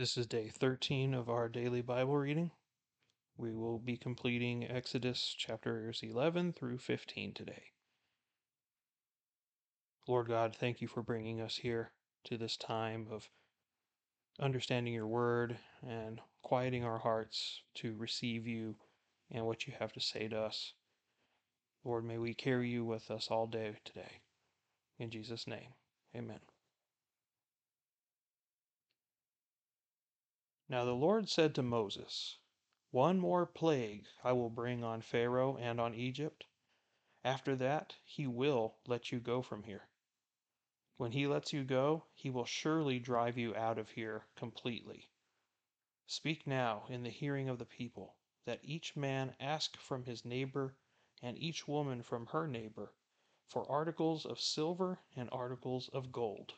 This is day 13 of our daily Bible reading. We will be completing Exodus chapters 11 through 15 today. Lord God, thank you for bringing us here to this time of understanding your word and quieting our hearts to receive you and what you have to say to us. Lord, may we carry you with us all day today. In Jesus' name, amen. Now the Lord said to Moses, One more plague I will bring on Pharaoh and on Egypt. After that, he will let you go from here. When he lets you go, he will surely drive you out of here completely. Speak now in the hearing of the people, that each man ask from his neighbor and each woman from her neighbor for articles of silver and articles of gold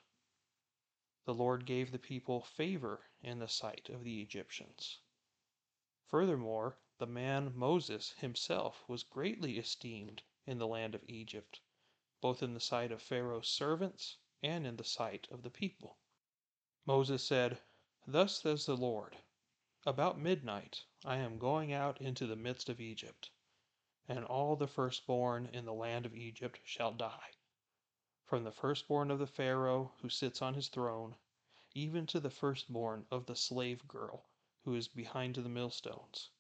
the Lord gave the people favor in the sight of the Egyptians. Furthermore, the man Moses himself was greatly esteemed in the land of Egypt, both in the sight of Pharaoh's servants and in the sight of the people. Moses said, Thus says the Lord, About midnight I am going out into the midst of Egypt, and all the firstborn in the land of Egypt shall die from the firstborn of the Pharaoh who sits on his throne, even to the firstborn of the slave girl who is behind the millstones,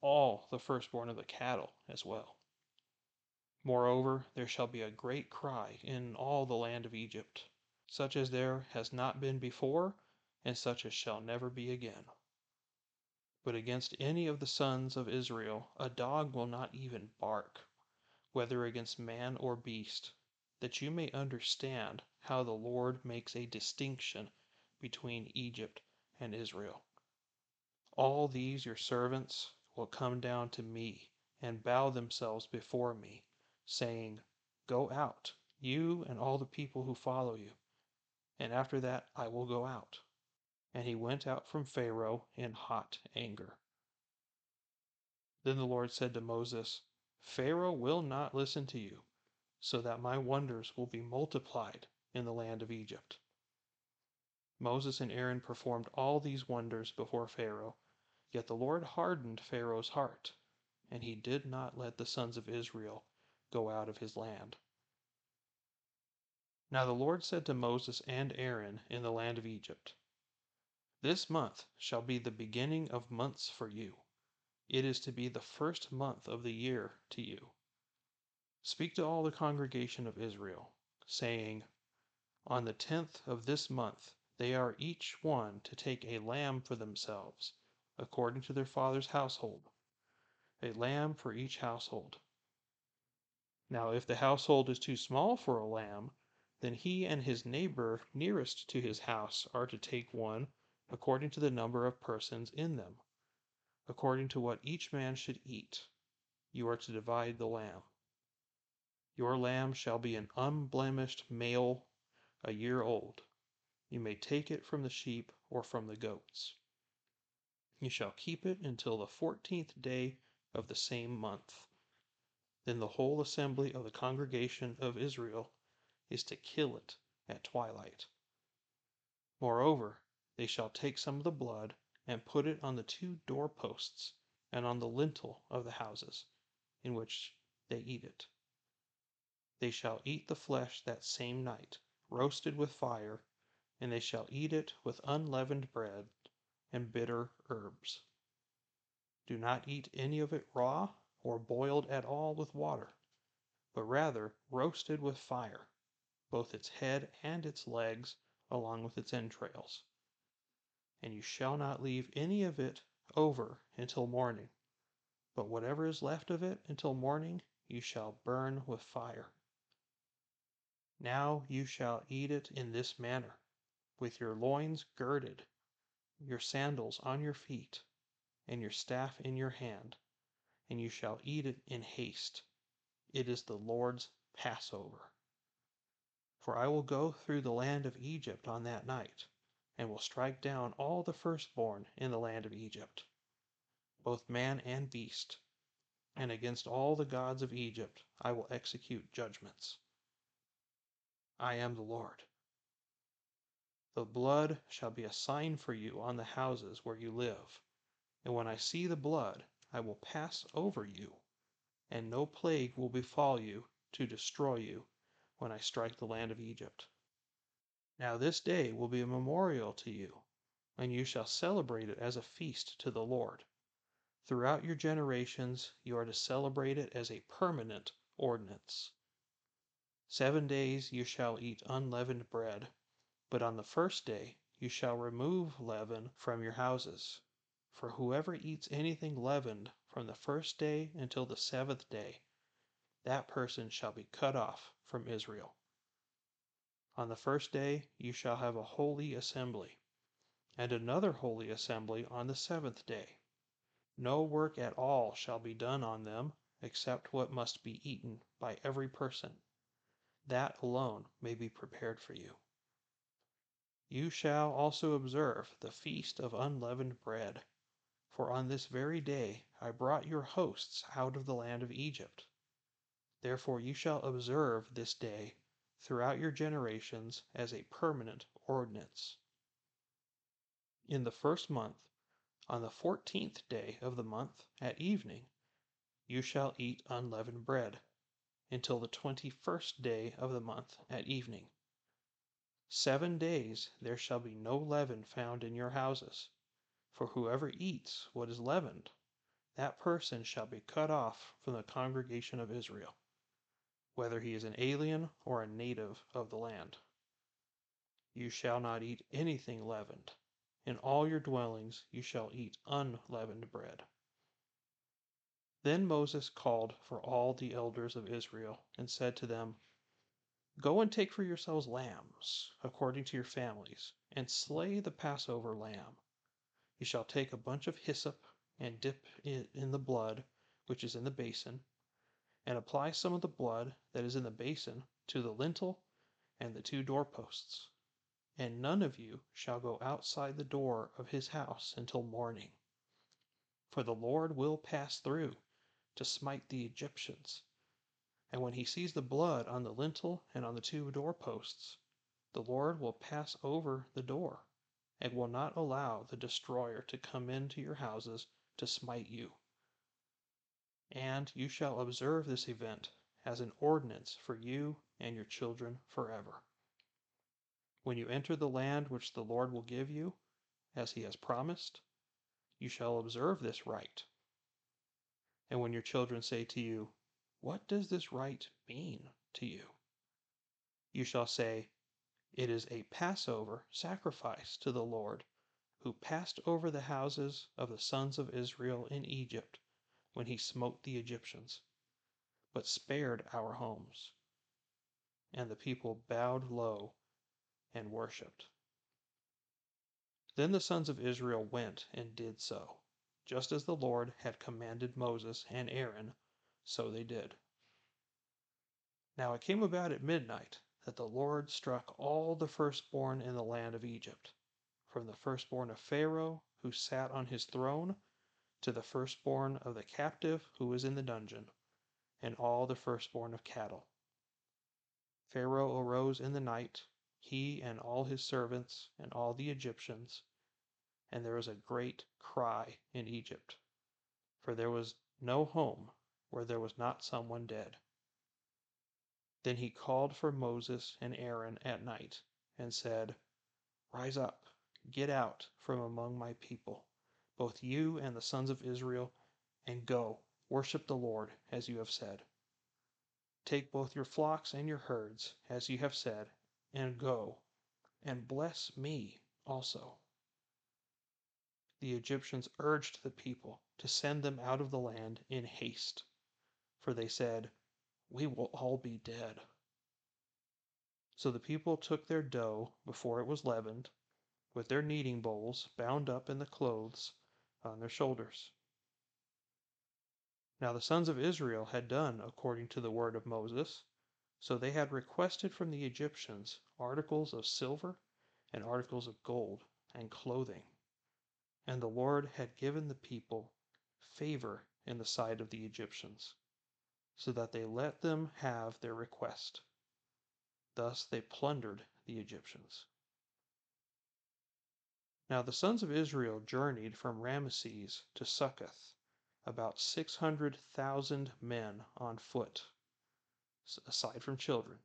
all the firstborn of the cattle as well. Moreover, there shall be a great cry in all the land of Egypt, such as there has not been before, and such as shall never be again. But against any of the sons of Israel a dog will not even bark, whether against man or beast, that you may understand how the Lord makes a distinction between Egypt and Israel. All these your servants will come down to me and bow themselves before me, saying, Go out, you and all the people who follow you, and after that I will go out. And he went out from Pharaoh in hot anger. Then the Lord said to Moses, Pharaoh will not listen to you so that my wonders will be multiplied in the land of Egypt. Moses and Aaron performed all these wonders before Pharaoh, yet the Lord hardened Pharaoh's heart, and he did not let the sons of Israel go out of his land. Now the Lord said to Moses and Aaron in the land of Egypt, This month shall be the beginning of months for you. It is to be the first month of the year to you. Speak to all the congregation of Israel, saying, On the tenth of this month they are each one to take a lamb for themselves, according to their father's household, a lamb for each household. Now, if the household is too small for a lamb, then he and his neighbor nearest to his house are to take one according to the number of persons in them, according to what each man should eat. You are to divide the lamb. Your lamb shall be an unblemished male, a year old. You may take it from the sheep or from the goats. You shall keep it until the fourteenth day of the same month. Then the whole assembly of the congregation of Israel is to kill it at twilight. Moreover, they shall take some of the blood and put it on the two doorposts and on the lintel of the houses in which they eat it. They shall eat the flesh that same night, roasted with fire, and they shall eat it with unleavened bread and bitter herbs. Do not eat any of it raw or boiled at all with water, but rather roasted with fire, both its head and its legs, along with its entrails. And you shall not leave any of it over until morning, but whatever is left of it until morning you shall burn with fire. Now you shall eat it in this manner, with your loins girded, your sandals on your feet, and your staff in your hand, and you shall eat it in haste. It is the Lord's Passover. For I will go through the land of Egypt on that night, and will strike down all the firstborn in the land of Egypt, both man and beast, and against all the gods of Egypt I will execute judgments. I am the Lord. The blood shall be a sign for you on the houses where you live. And when I see the blood, I will pass over you, and no plague will befall you to destroy you when I strike the land of Egypt. Now this day will be a memorial to you, and you shall celebrate it as a feast to the Lord. Throughout your generations, you are to celebrate it as a permanent ordinance. Seven days you shall eat unleavened bread, but on the first day you shall remove leaven from your houses. For whoever eats anything leavened from the first day until the seventh day, that person shall be cut off from Israel. On the first day you shall have a holy assembly, and another holy assembly on the seventh day. No work at all shall be done on them, except what must be eaten by every person. That alone may be prepared for you. You shall also observe the feast of unleavened bread, for on this very day I brought your hosts out of the land of Egypt. Therefore you shall observe this day throughout your generations as a permanent ordinance. In the first month, on the fourteenth day of the month, at evening, you shall eat unleavened bread, until the twenty first day of the month at evening. Seven days there shall be no leaven found in your houses, for whoever eats what is leavened, that person shall be cut off from the congregation of Israel whether he is an alien or a native of the land. You shall not eat anything leavened. In all your dwellings you shall eat unleavened bread. Then Moses called for all the elders of Israel and said to them, Go and take for yourselves lambs, according to your families, and slay the Passover lamb. You shall take a bunch of hyssop and dip it in the blood which is in the basin and apply some of the blood that is in the basin to the lintel and the two doorposts. And none of you shall go outside the door of his house until morning. For the Lord will pass through to smite the Egyptians. And when he sees the blood on the lintel and on the two doorposts, the Lord will pass over the door and will not allow the destroyer to come into your houses to smite you. And you shall observe this event as an ordinance for you and your children forever. When you enter the land which the Lord will give you, as he has promised, you shall observe this rite. And when your children say to you, What does this rite mean to you? You shall say, It is a Passover sacrifice to the Lord, who passed over the houses of the sons of Israel in Egypt when he smote the Egyptians, but spared our homes. And the people bowed low and worshipped. Then the sons of Israel went and did so, just as the Lord had commanded Moses and Aaron, so they did. Now it came about at midnight that the Lord struck all the firstborn in the land of Egypt, from the firstborn of Pharaoh, who sat on his throne, to the firstborn of the captive who was in the dungeon, and all the firstborn of cattle. Pharaoh arose in the night, he and all his servants and all the Egyptians, and there was a great cry in Egypt, for there was no home where there was not someone dead. Then he called for Moses and Aaron at night, and said, Rise up, get out from among my people both you and the sons of Israel, and go, worship the Lord, as you have said. Take both your flocks and your herds, as you have said, and go, and bless me also. The Egyptians urged the people to send them out of the land in haste, for they said, We will all be dead. So the people took their dough before it was leavened, with their kneading bowls bound up in the clothes on their shoulders. Now the sons of Israel had done according to the word of Moses, so they had requested from the Egyptians articles of silver and articles of gold and clothing. And the Lord had given the people favor in the sight of the Egyptians, so that they let them have their request. Thus they plundered the Egyptians. Now the sons of Israel journeyed from Rameses to Succoth, about six hundred thousand men on foot, aside from children.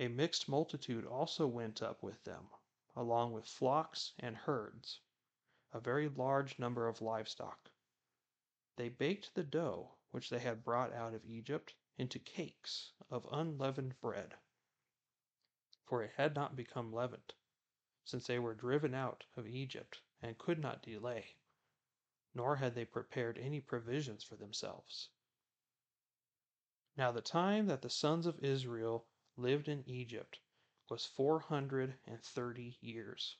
A mixed multitude also went up with them, along with flocks and herds, a very large number of livestock. They baked the dough which they had brought out of Egypt into cakes of unleavened bread, for it had not become leavened since they were driven out of Egypt and could not delay, nor had they prepared any provisions for themselves. Now the time that the sons of Israel lived in Egypt was four hundred and thirty years.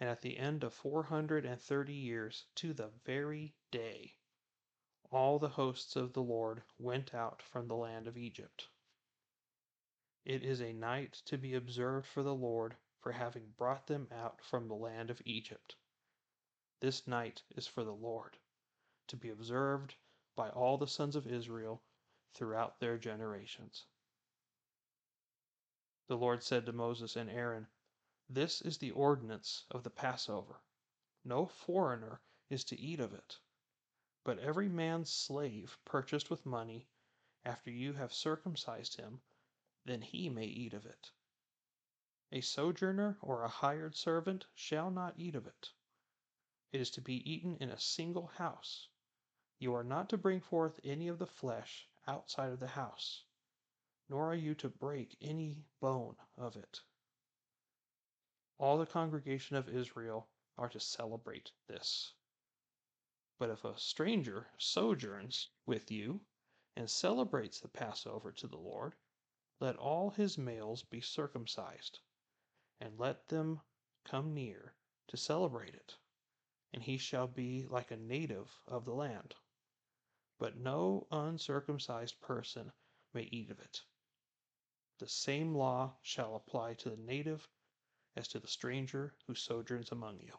And at the end of four hundred and thirty years, to the very day, all the hosts of the Lord went out from the land of Egypt. It is a night to be observed for the Lord for having brought them out from the land of Egypt. This night is for the Lord, to be observed by all the sons of Israel throughout their generations. The Lord said to Moses and Aaron, This is the ordinance of the Passover. No foreigner is to eat of it, but every man's slave purchased with money, after you have circumcised him, then he may eat of it. A sojourner or a hired servant shall not eat of it. It is to be eaten in a single house. You are not to bring forth any of the flesh outside of the house, nor are you to break any bone of it. All the congregation of Israel are to celebrate this. But if a stranger sojourns with you and celebrates the Passover to the Lord, let all his males be circumcised and let them come near to celebrate it, and he shall be like a native of the land. But no uncircumcised person may eat of it. The same law shall apply to the native as to the stranger who sojourns among you.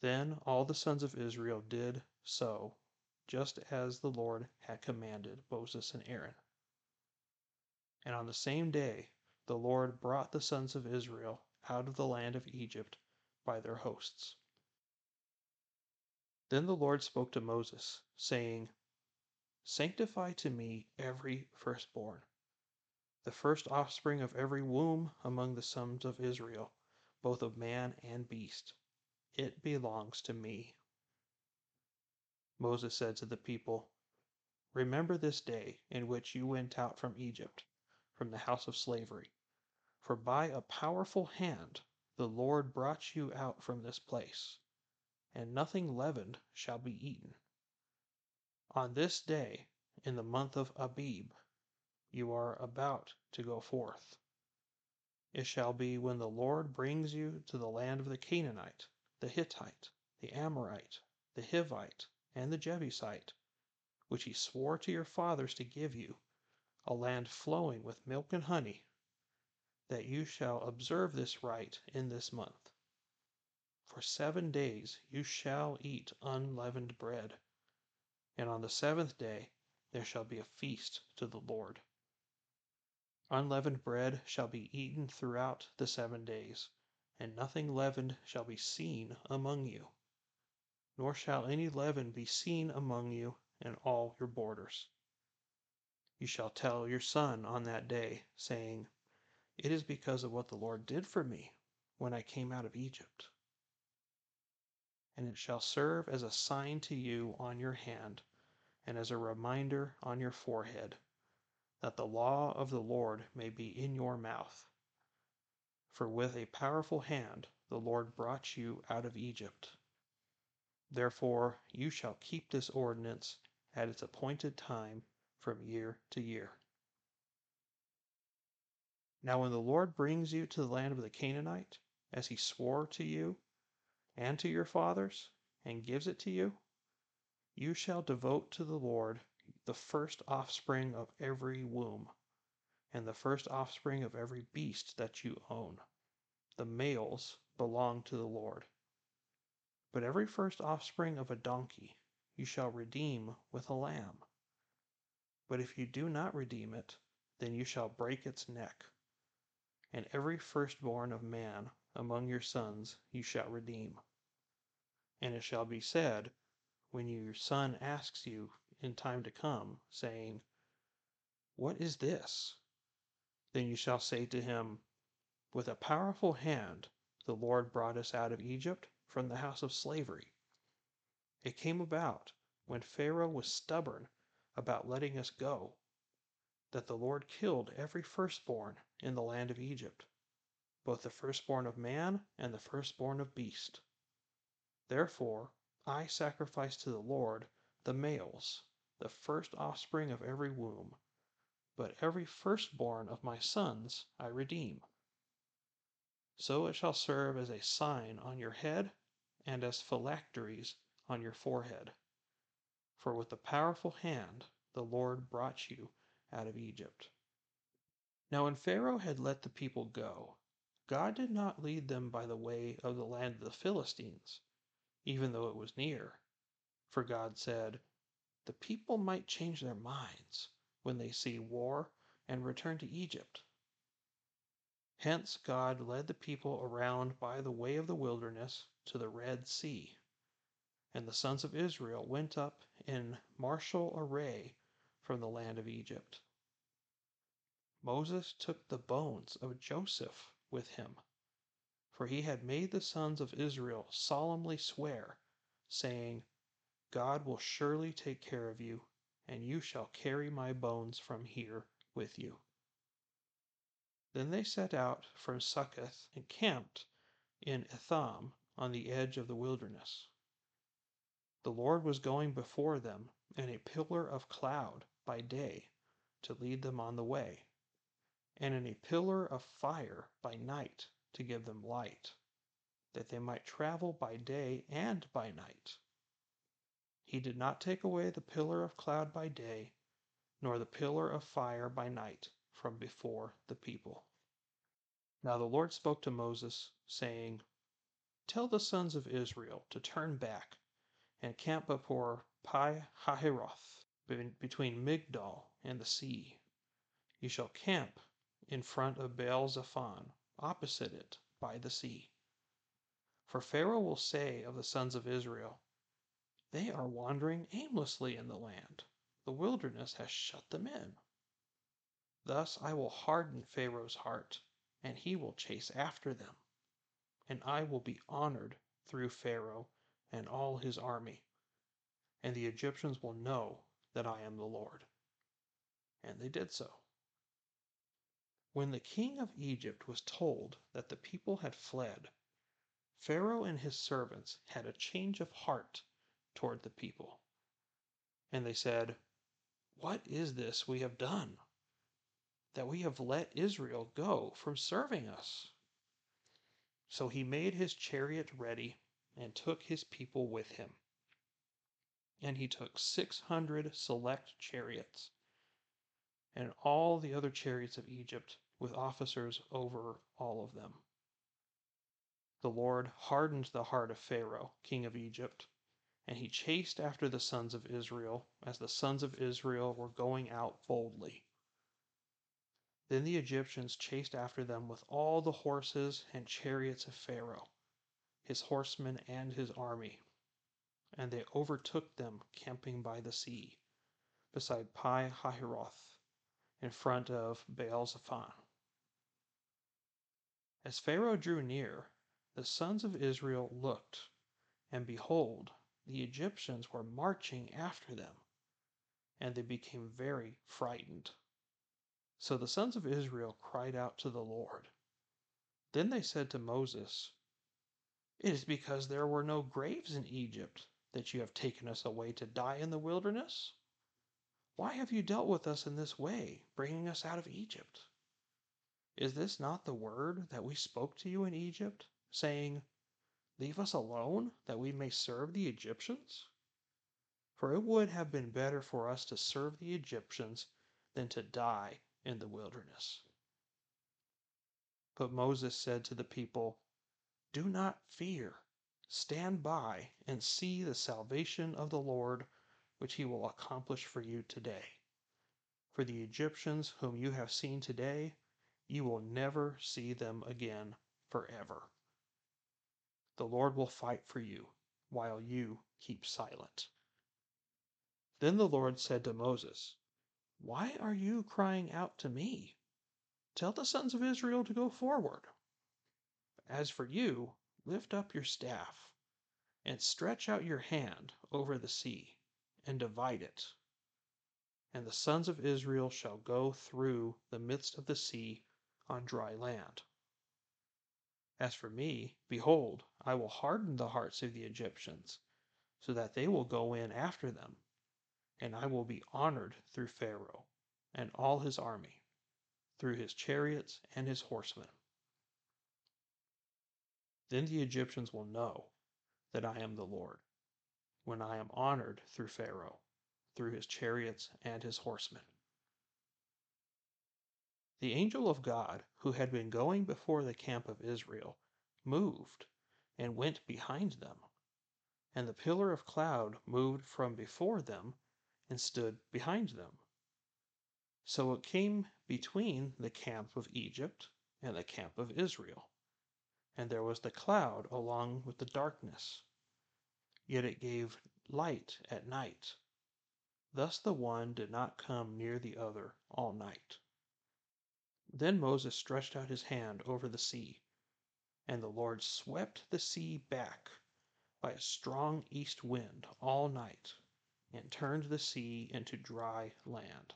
Then all the sons of Israel did so, just as the Lord had commanded Moses and Aaron. And on the same day the Lord brought the sons of Israel out of the land of Egypt by their hosts. Then the Lord spoke to Moses, saying, Sanctify to me every firstborn, the first offspring of every womb among the sons of Israel, both of man and beast. It belongs to me. Moses said to the people, Remember this day in which you went out from Egypt from the house of slavery. For by a powerful hand the Lord brought you out from this place, and nothing leavened shall be eaten. On this day, in the month of Abib, you are about to go forth. It shall be when the Lord brings you to the land of the Canaanite, the Hittite, the Amorite, the Hivite, and the Jebusite, which he swore to your fathers to give you a land flowing with milk and honey, that you shall observe this rite in this month. For seven days you shall eat unleavened bread, and on the seventh day there shall be a feast to the Lord. Unleavened bread shall be eaten throughout the seven days, and nothing leavened shall be seen among you, nor shall any leaven be seen among you in all your borders. You shall tell your son on that day, saying, It is because of what the Lord did for me when I came out of Egypt. And it shall serve as a sign to you on your hand, and as a reminder on your forehead, that the law of the Lord may be in your mouth. For with a powerful hand the Lord brought you out of Egypt. Therefore you shall keep this ordinance at its appointed time from year to year. Now, when the Lord brings you to the land of the Canaanite, as he swore to you and to your fathers, and gives it to you, you shall devote to the Lord the first offspring of every womb, and the first offspring of every beast that you own. The males belong to the Lord. But every first offspring of a donkey you shall redeem with a lamb. But if you do not redeem it, then you shall break its neck. and every firstborn of man among your sons you shall redeem. And it shall be said, when your son asks you in time to come, saying, What is this? Then you shall say to him, With a powerful hand the Lord brought us out of Egypt from the house of slavery. It came about when Pharaoh was stubborn about letting us go that the Lord killed every firstborn in the land of Egypt, both the firstborn of man and the firstborn of beast. Therefore I sacrifice to the Lord the males, the first offspring of every womb, but every firstborn of my sons I redeem. So it shall serve as a sign on your head and as phylacteries on your forehead. For with a powerful hand the Lord brought you out of Egypt. Now, when Pharaoh had let the people go, God did not lead them by the way of the land of the Philistines, even though it was near. For God said, The people might change their minds when they see war and return to Egypt. Hence, God led the people around by the way of the wilderness to the Red Sea. And the sons of Israel went up in martial array from the land of Egypt. Moses took the bones of Joseph with him, for he had made the sons of Israel solemnly swear, saying, God will surely take care of you, and you shall carry my bones from here with you. Then they set out from Succoth and camped in Etham on the edge of the wilderness. The Lord was going before them in a pillar of cloud by day to lead them on the way, and in a pillar of fire by night to give them light, that they might travel by day and by night. He did not take away the pillar of cloud by day, nor the pillar of fire by night from before the people. Now the Lord spoke to Moses, saying, Tell the sons of Israel to turn back and camp before Pi Hahiroth, between Migdol and the sea. You shall camp in front of Baal Zephon, opposite it, by the sea. For Pharaoh will say of the sons of Israel, They are wandering aimlessly in the land. The wilderness has shut them in. Thus I will harden Pharaoh's heart, and he will chase after them. And I will be honored through Pharaoh and all his army. And the Egyptians will know that I am the Lord. And they did so. When the king of Egypt was told that the people had fled, Pharaoh and his servants had a change of heart toward the people. And they said, What is this we have done? That we have let Israel go from serving us. So he made his chariot ready and took his people with him. And he took six hundred select chariots and all the other chariots of Egypt, with officers over all of them. The Lord hardened the heart of Pharaoh, king of Egypt, and he chased after the sons of Israel as the sons of Israel were going out boldly. Then the Egyptians chased after them with all the horses and chariots of Pharaoh, his horsemen and his army, and they overtook them camping by the sea, beside Pi Hahiroth in front of Baal Zephon. As Pharaoh drew near, the sons of Israel looked, and behold, the Egyptians were marching after them, and they became very frightened. So the sons of Israel cried out to the Lord. Then they said to Moses, It is because there were no graves in Egypt that you have taken us away to die in the wilderness? Why have you dealt with us in this way, bringing us out of Egypt? Is this not the word that we spoke to you in Egypt, saying, Leave us alone, that we may serve the Egyptians? For it would have been better for us to serve the Egyptians than to die in the wilderness. But Moses said to the people, Do not fear. Stand by and see the salvation of the Lord which he will accomplish for you today. For the Egyptians whom you have seen today, You will never see them again forever. The Lord will fight for you while you keep silent. Then the Lord said to Moses, Why are you crying out to me? Tell the sons of Israel to go forward. As for you, lift up your staff and stretch out your hand over the sea and divide it. And the sons of Israel shall go through the midst of the sea on dry land. As for me, behold, I will harden the hearts of the Egyptians, so that they will go in after them, and I will be honored through Pharaoh and all his army, through his chariots and his horsemen. Then the Egyptians will know that I am the Lord, when I am honored through Pharaoh, through his chariots and his horsemen. The angel of God, who had been going before the camp of Israel, moved and went behind them. And the pillar of cloud moved from before them and stood behind them. So it came between the camp of Egypt and the camp of Israel and there was the cloud along with the darkness. Yet it gave light at night. Thus the one did not come near the other all night. Then Moses stretched out his hand over the sea, and the Lord swept the sea back by a strong east wind all night, and turned the sea into dry land.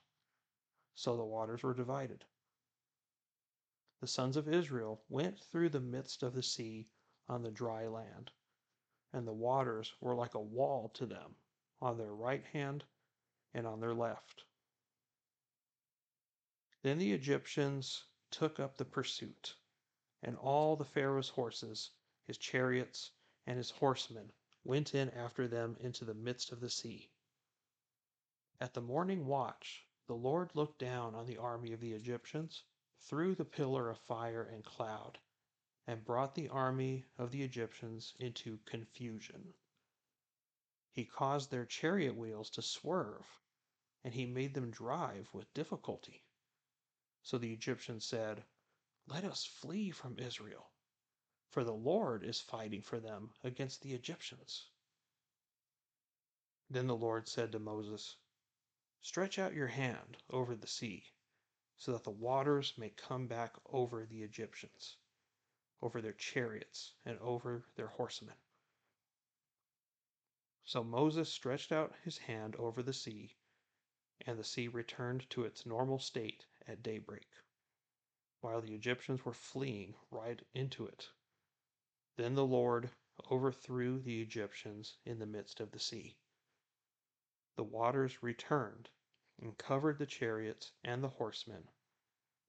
So the waters were divided the sons of Israel went through the midst of the sea on the dry land, and the waters were like a wall to them on their right hand and on their left. Then the Egyptians took up the pursuit, and all the Pharaoh's horses, his chariots, and his horsemen went in after them into the midst of the sea. At the morning watch, the Lord looked down on the army of the Egyptians through the pillar of fire and cloud, and brought the army of the Egyptians into confusion. He caused their chariot wheels to swerve, and he made them drive with difficulty. So the Egyptians said, Let us flee from Israel, for the Lord is fighting for them against the Egyptians. Then the Lord said to Moses, Stretch out your hand over the sea so that the waters may come back over the Egyptians, over their chariots, and over their horsemen. So Moses stretched out his hand over the sea, and the sea returned to its normal state at daybreak, while the Egyptians were fleeing right into it. Then the Lord overthrew the Egyptians in the midst of the sea. The waters returned and covered the chariots and the horsemen,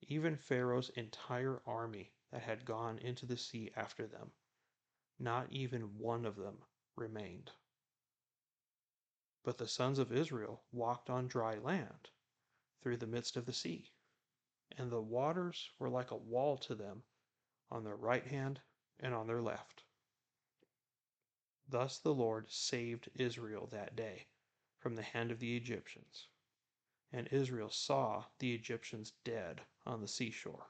even Pharaoh's entire army that had gone into the sea after them. Not even one of them remained. But the sons of Israel walked on dry land through the midst of the sea, and the waters were like a wall to them on their right hand and on their left. Thus the Lord saved Israel that day from the hand of the Egyptians and Israel saw the Egyptians dead on the seashore.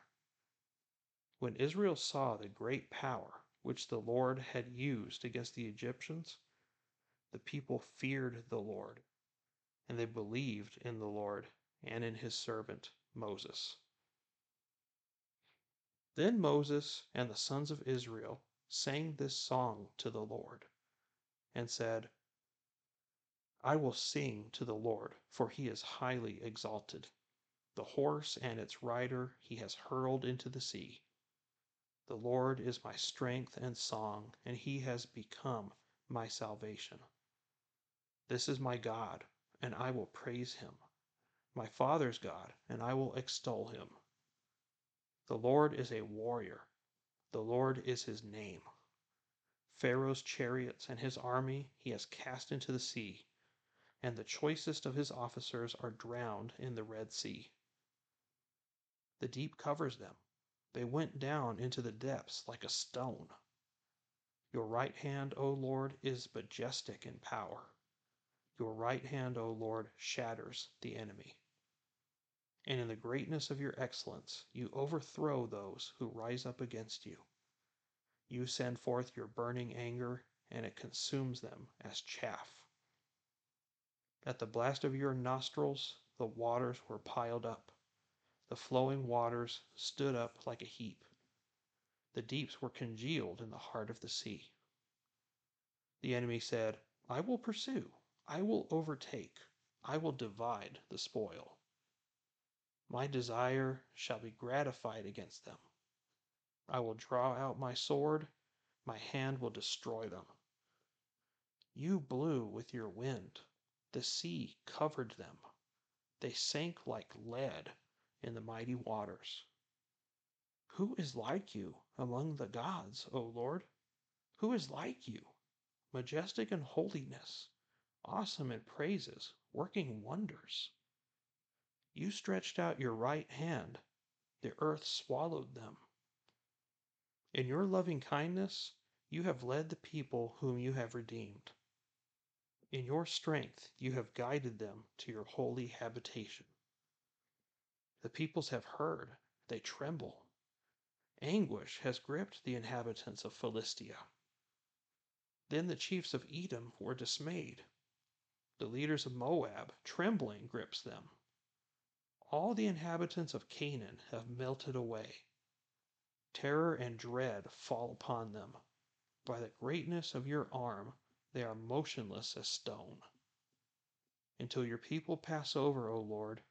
When Israel saw the great power which the Lord had used against the Egyptians, the people feared the Lord, and they believed in the Lord and in his servant Moses. Then Moses and the sons of Israel sang this song to the Lord, and said, I will sing to the Lord, for he is highly exalted. The horse and its rider he has hurled into the sea. The Lord is my strength and song, and he has become my salvation. This is my God, and I will praise him, my father's God, and I will extol him. The Lord is a warrior, the Lord is his name. Pharaoh's chariots and his army he has cast into the sea and the choicest of his officers are drowned in the Red Sea. The deep covers them. They went down into the depths like a stone. Your right hand, O Lord, is majestic in power. Your right hand, O Lord, shatters the enemy. And in the greatness of your excellence you overthrow those who rise up against you. You send forth your burning anger, and it consumes them as chaff. At the blast of your nostrils, the waters were piled up. The flowing waters stood up like a heap. The deeps were congealed in the heart of the sea. The enemy said, I will pursue, I will overtake, I will divide the spoil. My desire shall be gratified against them. I will draw out my sword, my hand will destroy them. You blew with your wind, the sea covered them. They sank like lead in the mighty waters. Who is like you among the gods, O Lord? Who is like you, majestic in holiness, awesome in praises, working wonders? You stretched out your right hand, the earth swallowed them. In your loving kindness, you have led the people whom you have redeemed. In your strength, you have guided them to your holy habitation. The peoples have heard, they tremble. Anguish has gripped the inhabitants of Philistia. Then the chiefs of Edom were dismayed. The leaders of Moab, trembling, grips them all the inhabitants of Canaan have melted away. Terror and dread fall upon them. By the greatness of your arm, they are motionless as stone. Until your people pass over, O Lord,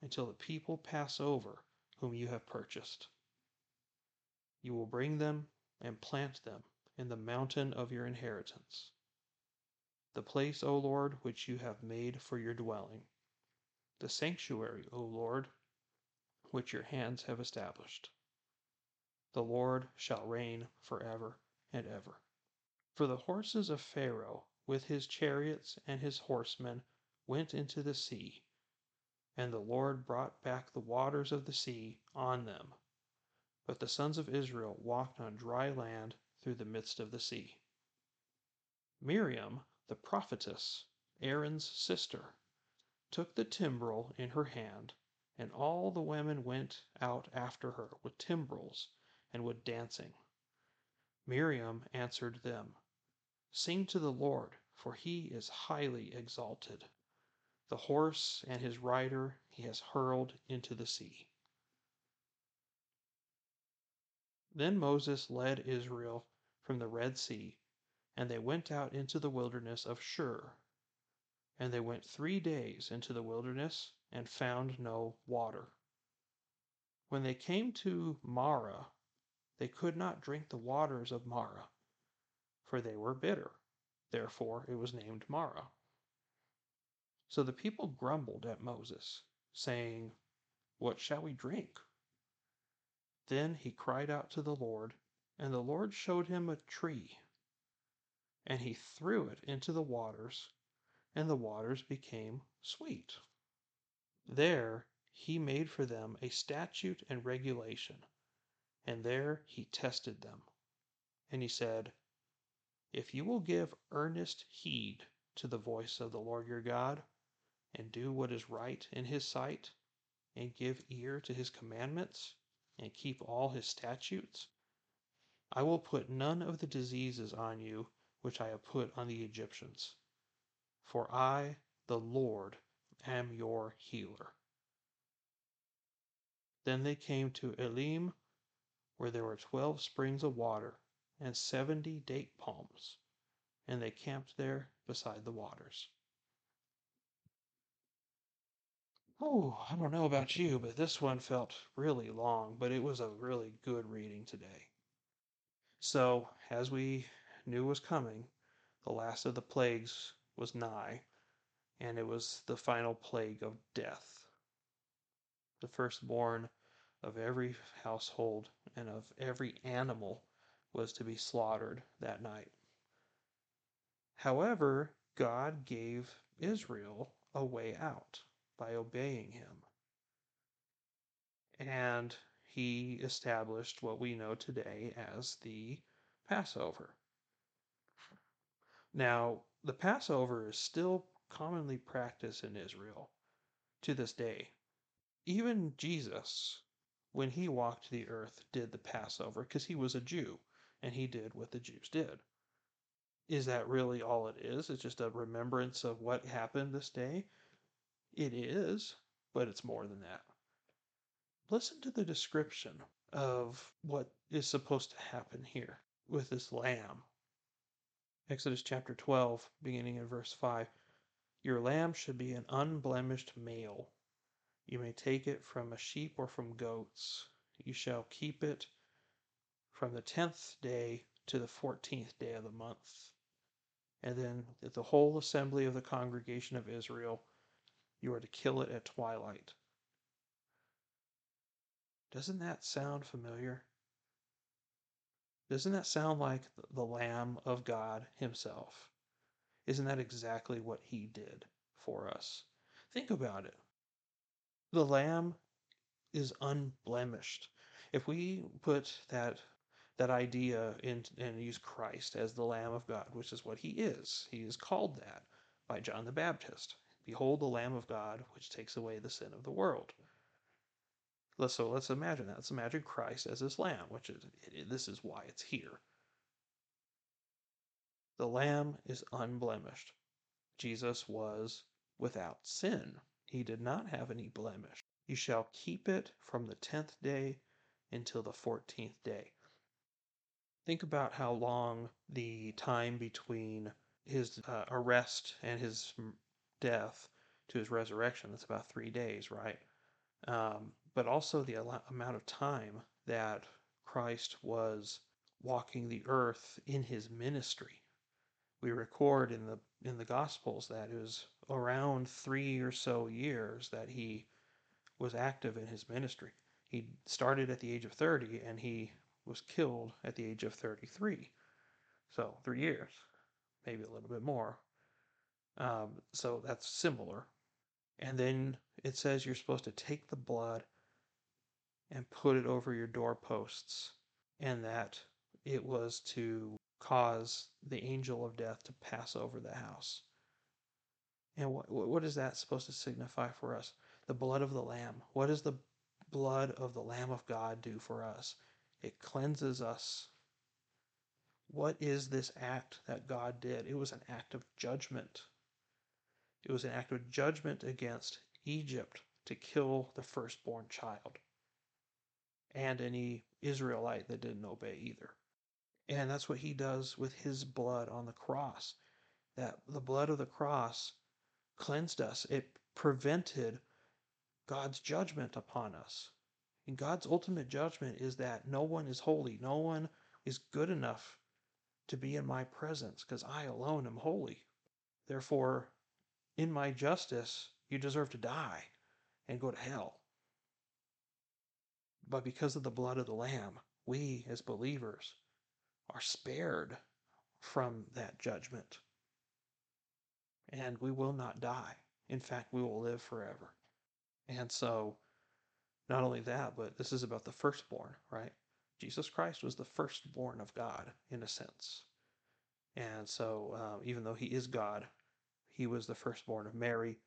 until the people pass over whom you have purchased. You will bring them and plant them in the mountain of your inheritance, the place, O Lord, which you have made for your dwelling the sanctuary, O Lord, which your hands have established. The Lord shall reign forever and ever. For the horses of Pharaoh, with his chariots and his horsemen, went into the sea, and the Lord brought back the waters of the sea on them. But the sons of Israel walked on dry land through the midst of the sea. Miriam, the prophetess, Aaron's sister, took the timbrel in her hand, and all the women went out after her with timbrels and with dancing. Miriam answered them, Sing to the Lord, for he is highly exalted. The horse and his rider he has hurled into the sea. Then Moses led Israel from the Red Sea, and they went out into the wilderness of Shur. And they went three days into the wilderness and found no water. When they came to Marah, they could not drink the waters of Marah, for they were bitter. Therefore it was named Marah. So the people grumbled at Moses, saying, What shall we drink? Then he cried out to the Lord, and the Lord showed him a tree. And he threw it into the waters, and the waters became sweet. There he made for them a statute and regulation, and there he tested them. And he said, If you will give earnest heed to the voice of the Lord your God, and do what is right in his sight, and give ear to his commandments, and keep all his statutes, I will put none of the diseases on you which I have put on the Egyptians for I, the Lord, am your healer. Then they came to Elim, where there were twelve springs of water and seventy date palms, and they camped there beside the waters. Oh, I don't know about you, but this one felt really long, but it was a really good reading today. So, as we knew was coming, the last of the plagues was nigh, and it was the final plague of death. The firstborn of every household and of every animal was to be slaughtered that night. However, God gave Israel a way out by obeying him. And he established what we know today as the Passover. Now, the Passover is still commonly practiced in Israel to this day. even Jesus, when he walked the earth, did the Passover because he was a Jew and he did what the Jews did. Is that really all it is? It's just a remembrance of what happened this day? It is, but it's more than that. Listen to the description of what is supposed to happen here with this lamb. Exodus chapter 12, beginning in verse 5. Your lamb should be an unblemished male. You may take it from a sheep or from goats. You shall keep it from the tenth day to the fourteenth day of the month. And then at the whole assembly of the congregation of Israel, you are to kill it at twilight. Doesn't that sound familiar? Doesn't that sound like the Lamb of God Himself? Isn't that exactly what He did for us? Think about it. The Lamb is unblemished. If we put that that idea in, and use Christ as the Lamb of God, which is what He is, He is called that by John the Baptist. Behold, the Lamb of God, which takes away the sin of the world. So let's imagine that. Let's imagine Christ as this lamb, which is this is why it's here. The lamb is unblemished. Jesus was without sin. He did not have any blemish. You shall keep it from the tenth day until the fourteenth day. Think about how long the time between his uh, arrest and his death to his resurrection. That's about three days, right? Um, but also the amount of time that Christ was walking the earth in his ministry. We record in the in the Gospels that it was around three or so years that he was active in his ministry. He started at the age of 30 and he was killed at the age of 33. So three years, maybe a little bit more. Um, so that's similar. And then it says you're supposed to take the blood and put it over your doorposts, and that it was to cause the angel of death to pass over the house. And what, what is that supposed to signify for us? The blood of the Lamb. What does the blood of the Lamb of God do for us? It cleanses us. What is this act that God did? It was an act of judgment. It was an act of judgment against Egypt to kill the firstborn child and any Israelite that didn't obey either. And that's what he does with his blood on the cross. That the blood of the cross cleansed us, it prevented God's judgment upon us. And God's ultimate judgment is that no one is holy, no one is good enough to be in my presence because I alone am holy. Therefore, in my justice, you deserve to die and go to hell. But because of the blood of the Lamb, we as believers are spared from that judgment. And we will not die. In fact, we will live forever. And so, not only that, but this is about the firstborn, right? Jesus Christ was the firstborn of God, in a sense. And so, uh, even though he is God, he was the firstborn of Mary,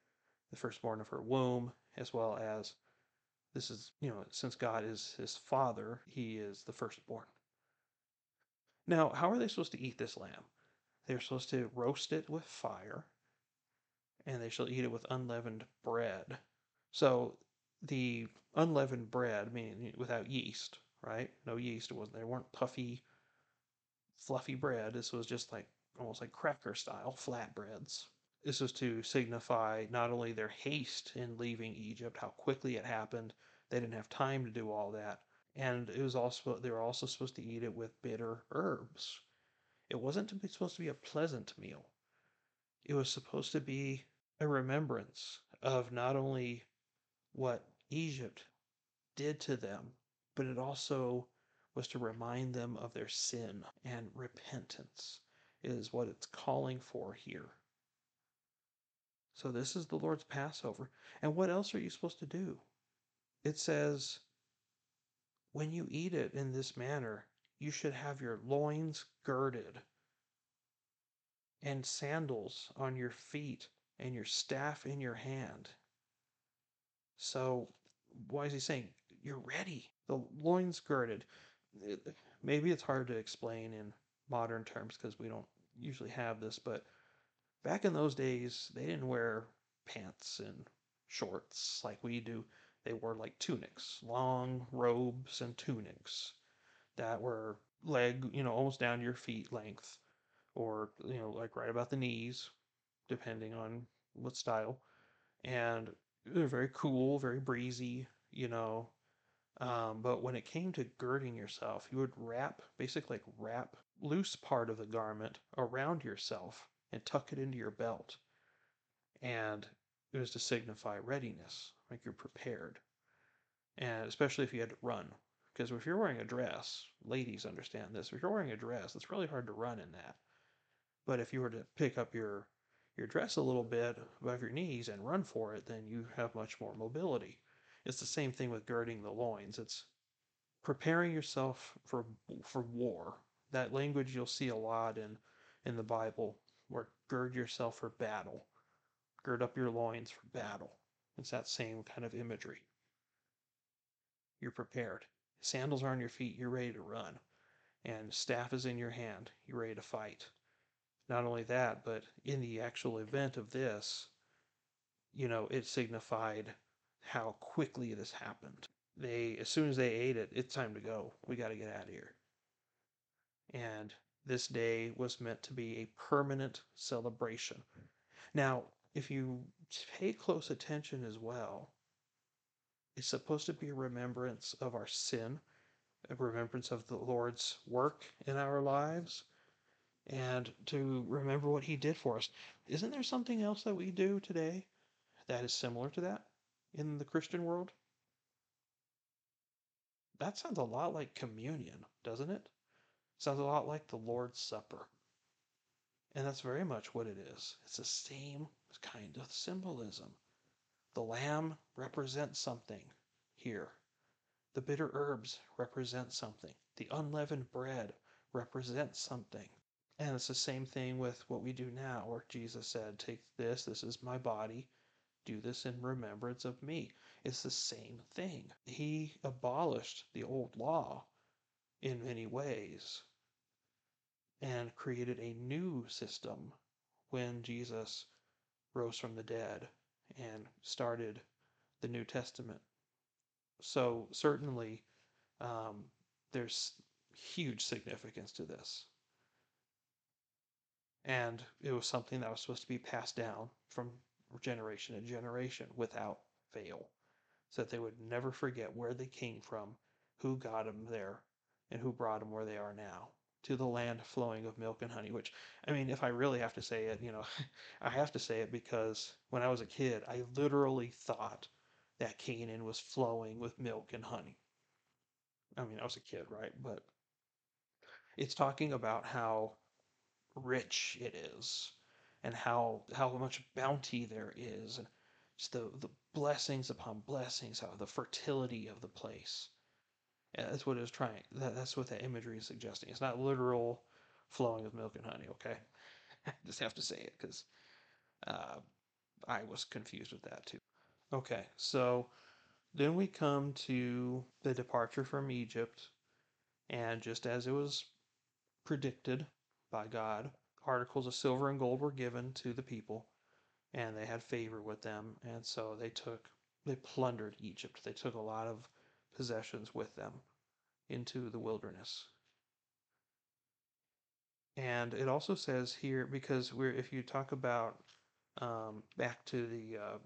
the firstborn of her womb, as well as this is, you know, since God is his father, he is the firstborn. Now, how are they supposed to eat this lamb? They're supposed to roast it with fire, and they shall eat it with unleavened bread. So, the unleavened bread, meaning without yeast, right? No yeast. It wasn't. They weren't puffy, fluffy bread. This was just like almost like cracker style flatbreads. This was to signify not only their haste in leaving Egypt, how quickly it happened, they didn't have time to do all that, and it was also they were also supposed to eat it with bitter herbs. It wasn't to be, supposed to be a pleasant meal. It was supposed to be a remembrance of not only what Egypt did to them, but it also was to remind them of their sin and repentance is what it's calling for here. So this is the Lord's Passover. And what else are you supposed to do? It says, when you eat it in this manner, you should have your loins girded and sandals on your feet and your staff in your hand. So why is he saying you're ready? The loins girded. It, maybe it's hard to explain in modern terms because we don't usually have this, but back in those days, they didn't wear pants and shorts like we do. They wore like tunics, long robes and tunics that were leg, you know, almost down to your feet length, or, you know, like right about the knees, depending on what style. And they're very cool, very breezy, you know. Um, but when it came to girding yourself, you would wrap, basically like wrap loose part of the garment around yourself and tuck it into your belt. And it was to signify readiness, like you're prepared. And especially if you had to run. Because if you're wearing a dress, ladies understand this, if you're wearing a dress, it's really hard to run in that. But if you were to pick up your your dress a little bit above your knees and run for it, then you have much more mobility. It's the same thing with girding the loins. It's preparing yourself for for war. That language you'll see a lot in in the Bible, where gird yourself for battle, gird up your loins for battle. It's that same kind of imagery. You're prepared. Sandals are on your feet, you're ready to run. And staff is in your hand, you're ready to fight. Not only that, but in the actual event of this, you know, it signified how quickly this happened. They, as soon as they ate it, it's time to go. We got to get out of here. And this day was meant to be a permanent celebration. Now, if you pay close attention as well, it's supposed to be a remembrance of our sin, a remembrance of the Lord's work in our lives, and to remember what He did for us. Isn't there something else that we do today that is similar to that in the Christian world? That sounds a lot like communion, doesn't it? Sounds a lot like the Lord's Supper. And that's very much what it is. It's the same kind of symbolism. The lamb represents something here. The bitter herbs represent something. The unleavened bread represents something. And it's the same thing with what we do now, where Jesus said, Take this, this is my body, do this in remembrance of me. It's the same thing. He abolished the old law in many ways and created a new system when Jesus rose from the dead and started the New Testament. So, certainly, um, there's huge significance to this. And it was something that was supposed to be passed down from generation to generation without fail, so that they would never forget where they came from, who got them there, and who brought them where they are now to the land flowing of milk and honey, which, I mean, if I really have to say it, you know, I have to say it because when I was a kid, I literally thought that Canaan was flowing with milk and honey. I mean, I was a kid, right? But it's talking about how rich it is and how how much bounty there is and just the, the blessings upon blessings, how the fertility of the place. Yeah, that's what trying. That, that's what that imagery is suggesting. It's not literal flowing of milk and honey. Okay, I just have to say it because uh, I was confused with that too. Okay, so then we come to the departure from Egypt, and just as it was predicted by God, articles of silver and gold were given to the people, and they had favor with them, and so they took they plundered Egypt. They took a lot of possessions with them into the wilderness. And it also says here, because we're if you talk about um, back to the uh,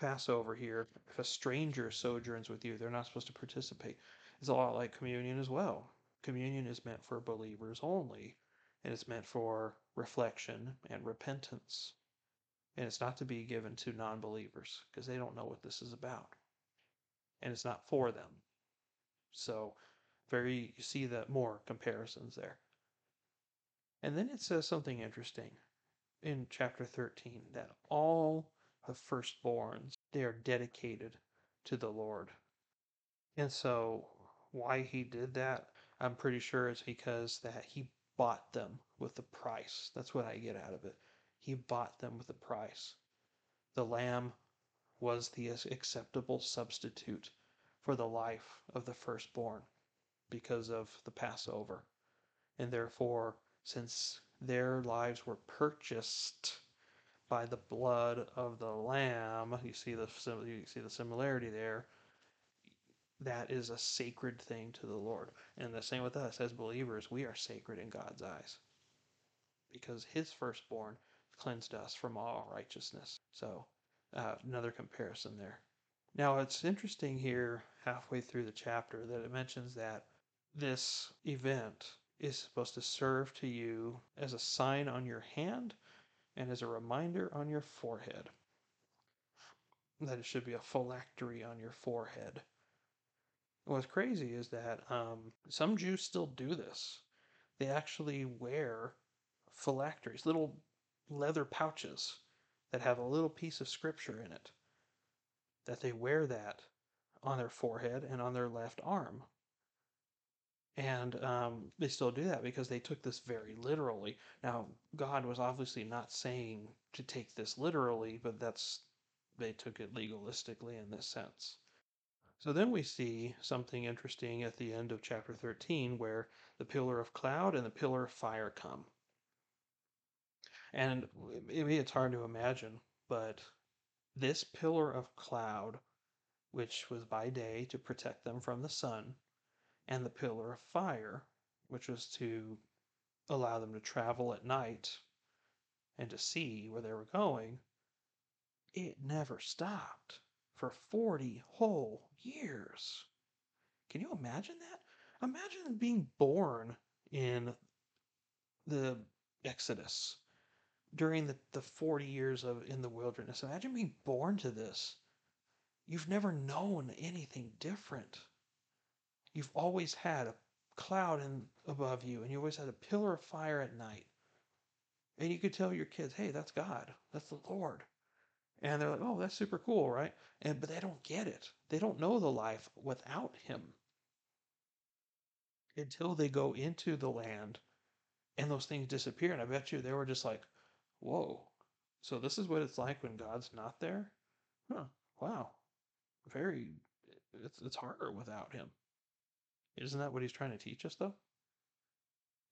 Passover here, if a stranger sojourns with you, they're not supposed to participate. It's a lot like communion as well. Communion is meant for believers only, and it's meant for reflection and repentance. And it's not to be given to non believers because they don't know what this is about. And it's not for them. So, very, you see that more comparisons there. And then it says something interesting in chapter 13 that all the firstborns, they are dedicated to the Lord. And so, why he did that, I'm pretty sure it's because that he bought them with the price. That's what I get out of it. He bought them with the price. The lamb was the acceptable substitute for the life of the firstborn because of the Passover. And therefore, since their lives were purchased by the blood of the lamb, you see the you see the similarity there. That is a sacred thing to the Lord. And the same with us as believers, we are sacred in God's eyes. Because his firstborn cleansed us from all righteousness. So, uh, another comparison there. Now, it's interesting here, halfway through the chapter, that it mentions that this event is supposed to serve to you as a sign on your hand and as a reminder on your forehead. That it should be a phylactery on your forehead. What's crazy is that um, some Jews still do this. They actually wear phylacteries, little leather pouches that have a little piece of scripture in it. That they wear that on their forehead and on their left arm. And um, they still do that because they took this very literally. Now, God was obviously not saying to take this literally, but that's they took it legalistically in this sense. So then we see something interesting at the end of chapter 13 where the pillar of cloud and the pillar of fire come. And maybe it's hard to imagine, but this pillar of cloud, which was by day to protect them from the sun, and the pillar of fire, which was to allow them to travel at night and to see where they were going, it never stopped for 40 whole years. Can you imagine that? Imagine being born in the Exodus during the, the 40 years of in the wilderness. Imagine being born to this. You've never known anything different. You've always had a cloud in, above you, and you always had a pillar of fire at night. And you could tell your kids, hey, that's God. That's the Lord. And they're like, oh, that's super cool, right? And but they don't get it. They don't know the life without him. Until they go into the land and those things disappear. And I bet you they were just like, whoa. So this is what it's like when God's not there? Huh. Wow. Very it's it's harder without him. Isn't that what he's trying to teach us though?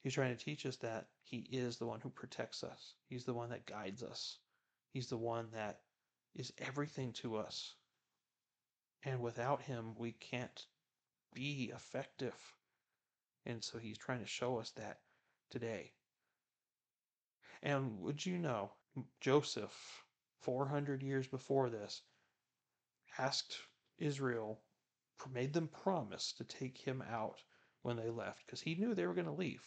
He's trying to teach us that he is the one who protects us. He's the one that guides us. He's the one that is everything to us. And without him, we can't be effective. And so he's trying to show us that today. And would you know, Joseph, 400 years before this, asked Israel, made them promise to take him out when they left because he knew they were going to leave.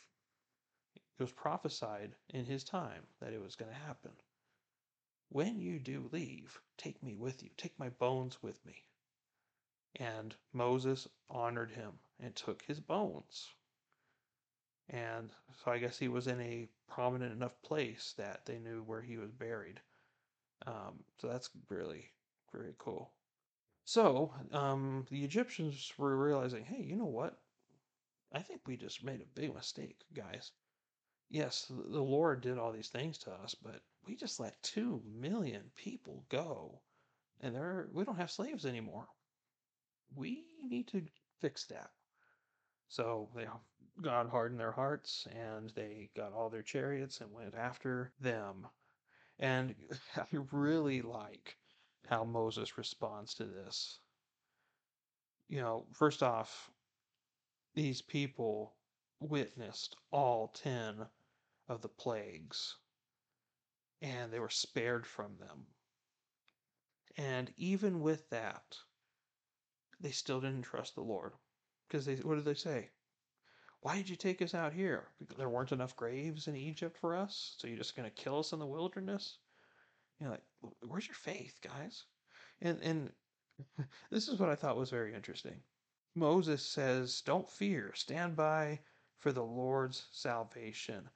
It was prophesied in his time that it was going to happen. When you do leave, take me with you, take my bones with me. And Moses honored him and took his bones. And so I guess he was in a prominent enough place that they knew where he was buried. Um, so that's really, very cool. So um, the Egyptians were realizing, hey, you know what? I think we just made a big mistake, guys. Yes, the Lord did all these things to us, but we just let two million people go, and they're we don't have slaves anymore. We need to fix that. So they God hardened their hearts, and they got all their chariots and went after them. And I really like how Moses responds to this. You know, first off, these people witnessed all 10 of the plagues and they were spared from them. And even with that, they still didn't trust the Lord. Because they, what did they say? Why did you take us out here? There weren't enough graves in Egypt for us, so you're just going to kill us in the wilderness? You know, like, where's your faith, guys? And and this is what I thought was very interesting. Moses says, "Don't fear. Stand by for the Lord's salvation.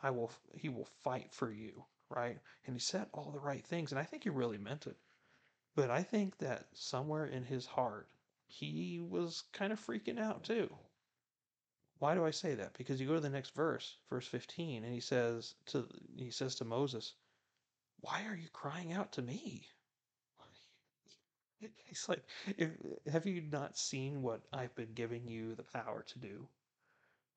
I will. He will fight for you." right? And he said all the right things, and I think he really meant it. But I think that somewhere in his heart, he was kind of freaking out too. Why do I say that? Because you go to the next verse, verse 15, and he says to he says to Moses, "Why are you crying out to me? He's like, have you not seen what I've been giving you the power to do?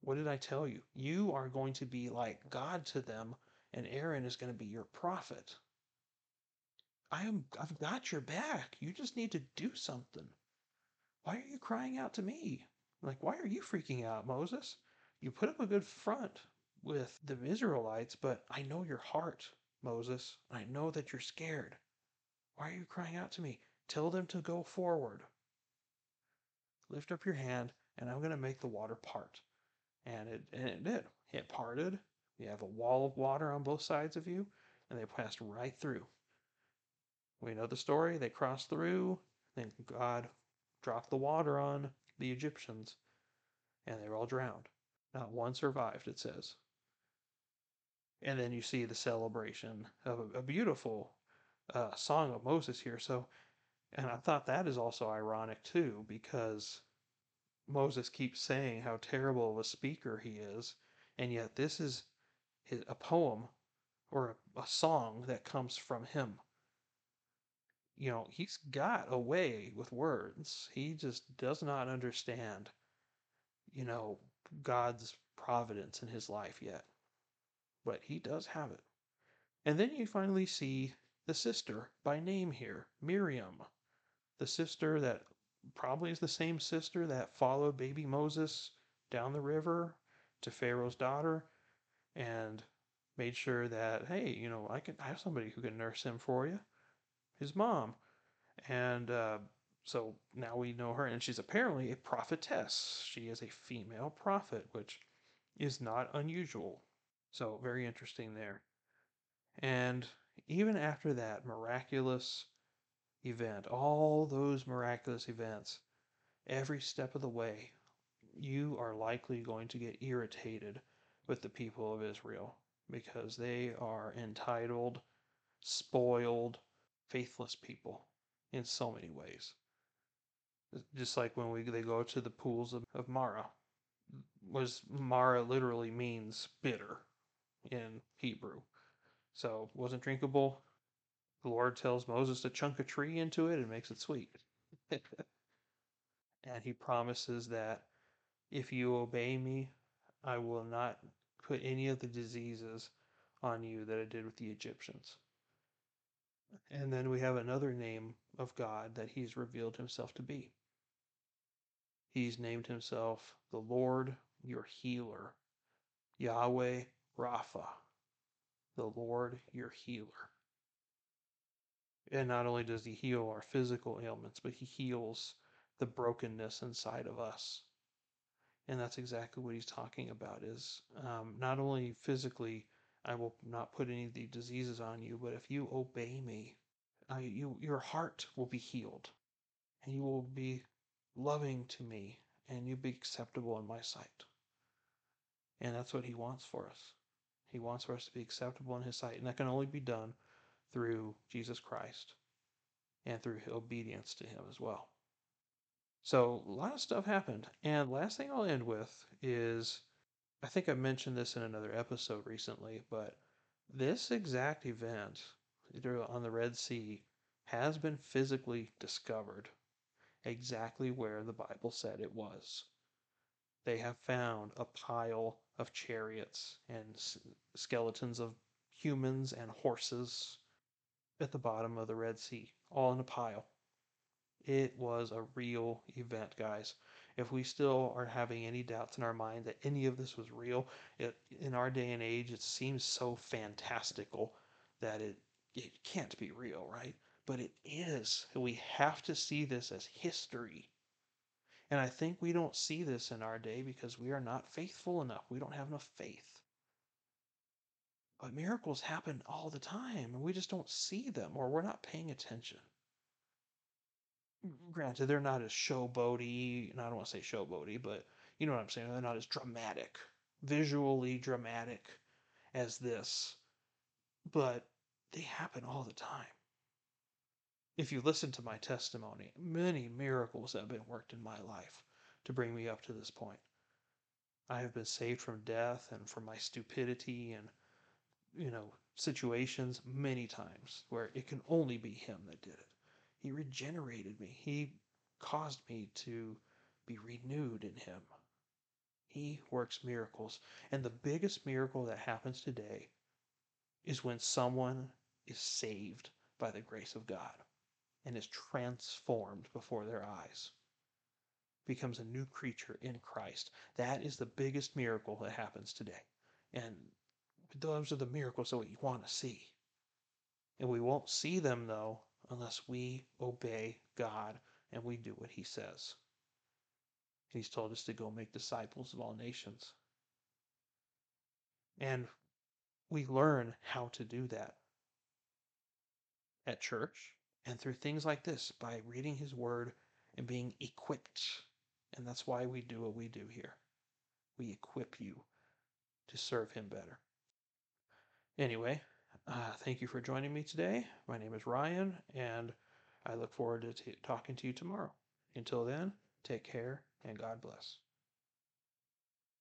What did I tell you? You are going to be like God to them, and Aaron is going to be your prophet. I am I've got your back. You just need to do something. Why are you crying out to me? Like, why are you freaking out, Moses? You put up a good front with the Israelites, but I know your heart, Moses. I know that you're scared. Why are you crying out to me? Tell them to go forward. Lift up your hand, and I'm going to make the water part. And it, and it did. It parted. You have a wall of water on both sides of you, and they passed right through. We know the story. They crossed through. Then God dropped the water on the Egyptians, and they were all drowned. Not one survived, it says. And then you see the celebration of a, a beautiful uh, song of Moses here. So, and I thought that is also ironic too, because Moses keeps saying how terrible of a speaker he is, and yet this is a poem or a, a song that comes from him you know, he's got a way with words. He just does not understand, you know, God's providence in his life yet. But he does have it. And then you finally see the sister by name here, Miriam, the sister that probably is the same sister that followed baby Moses down the river to Pharaoh's daughter and made sure that, hey, you know, I can I have somebody who can nurse him for you his mom. And uh, so now we know her, and she's apparently a prophetess. She is a female prophet, which is not unusual. So, very interesting there. And even after that miraculous event, all those miraculous events, every step of the way, you are likely going to get irritated with the people of Israel because they are entitled, spoiled, faithless people in so many ways. Just like when we they go to the pools of, of Mara, was Mara literally means bitter in Hebrew. So wasn't drinkable. The Lord tells Moses to chunk a tree into it and makes it sweet. and he promises that if you obey me, I will not put any of the diseases on you that I did with the Egyptians. And then we have another name of God that he's revealed himself to be. He's named himself the Lord your healer, Yahweh Rapha, the Lord your healer. And not only does he heal our physical ailments, but he heals the brokenness inside of us. And that's exactly what he's talking about is um, not only physically I will not put any of the diseases on you, but if you obey me, uh, you, your heart will be healed, and you will be loving to me, and you'll be acceptable in my sight. And that's what he wants for us. He wants for us to be acceptable in his sight, and that can only be done through Jesus Christ and through obedience to him as well. So a lot of stuff happened. And last thing I'll end with is I think I mentioned this in another episode recently, but this exact event on the Red Sea has been physically discovered exactly where the Bible said it was. They have found a pile of chariots and skeletons of humans and horses at the bottom of the Red Sea, all in a pile. It was a real event, guys if we still are having any doubts in our mind that any of this was real, it, in our day and age, it seems so fantastical that it, it can't be real, right? But it is. We have to see this as history. And I think we don't see this in our day because we are not faithful enough. We don't have enough faith. But miracles happen all the time, and we just don't see them or we're not paying attention granted, they're not as showboaty, and I don't want to say showboaty, but you know what I'm saying. They're not as dramatic, visually dramatic as this, but they happen all the time. If you listen to my testimony, many miracles have been worked in my life to bring me up to this point. I have been saved from death and from my stupidity and, you know, situations many times where it can only be Him that did it. He regenerated me. He caused me to be renewed in Him. He works miracles. And the biggest miracle that happens today is when someone is saved by the grace of God and is transformed before their eyes, becomes a new creature in Christ. That is the biggest miracle that happens today. And those are the miracles that we want to see. And we won't see them, though, unless we obey God and we do what He says. He's told us to go make disciples of all nations. And we learn how to do that at church and through things like this by reading His Word and being equipped. And that's why we do what we do here. We equip you to serve Him better. Anyway, uh, thank you for joining me today. My name is Ryan, and I look forward to t- talking to you tomorrow. Until then, take care and God bless.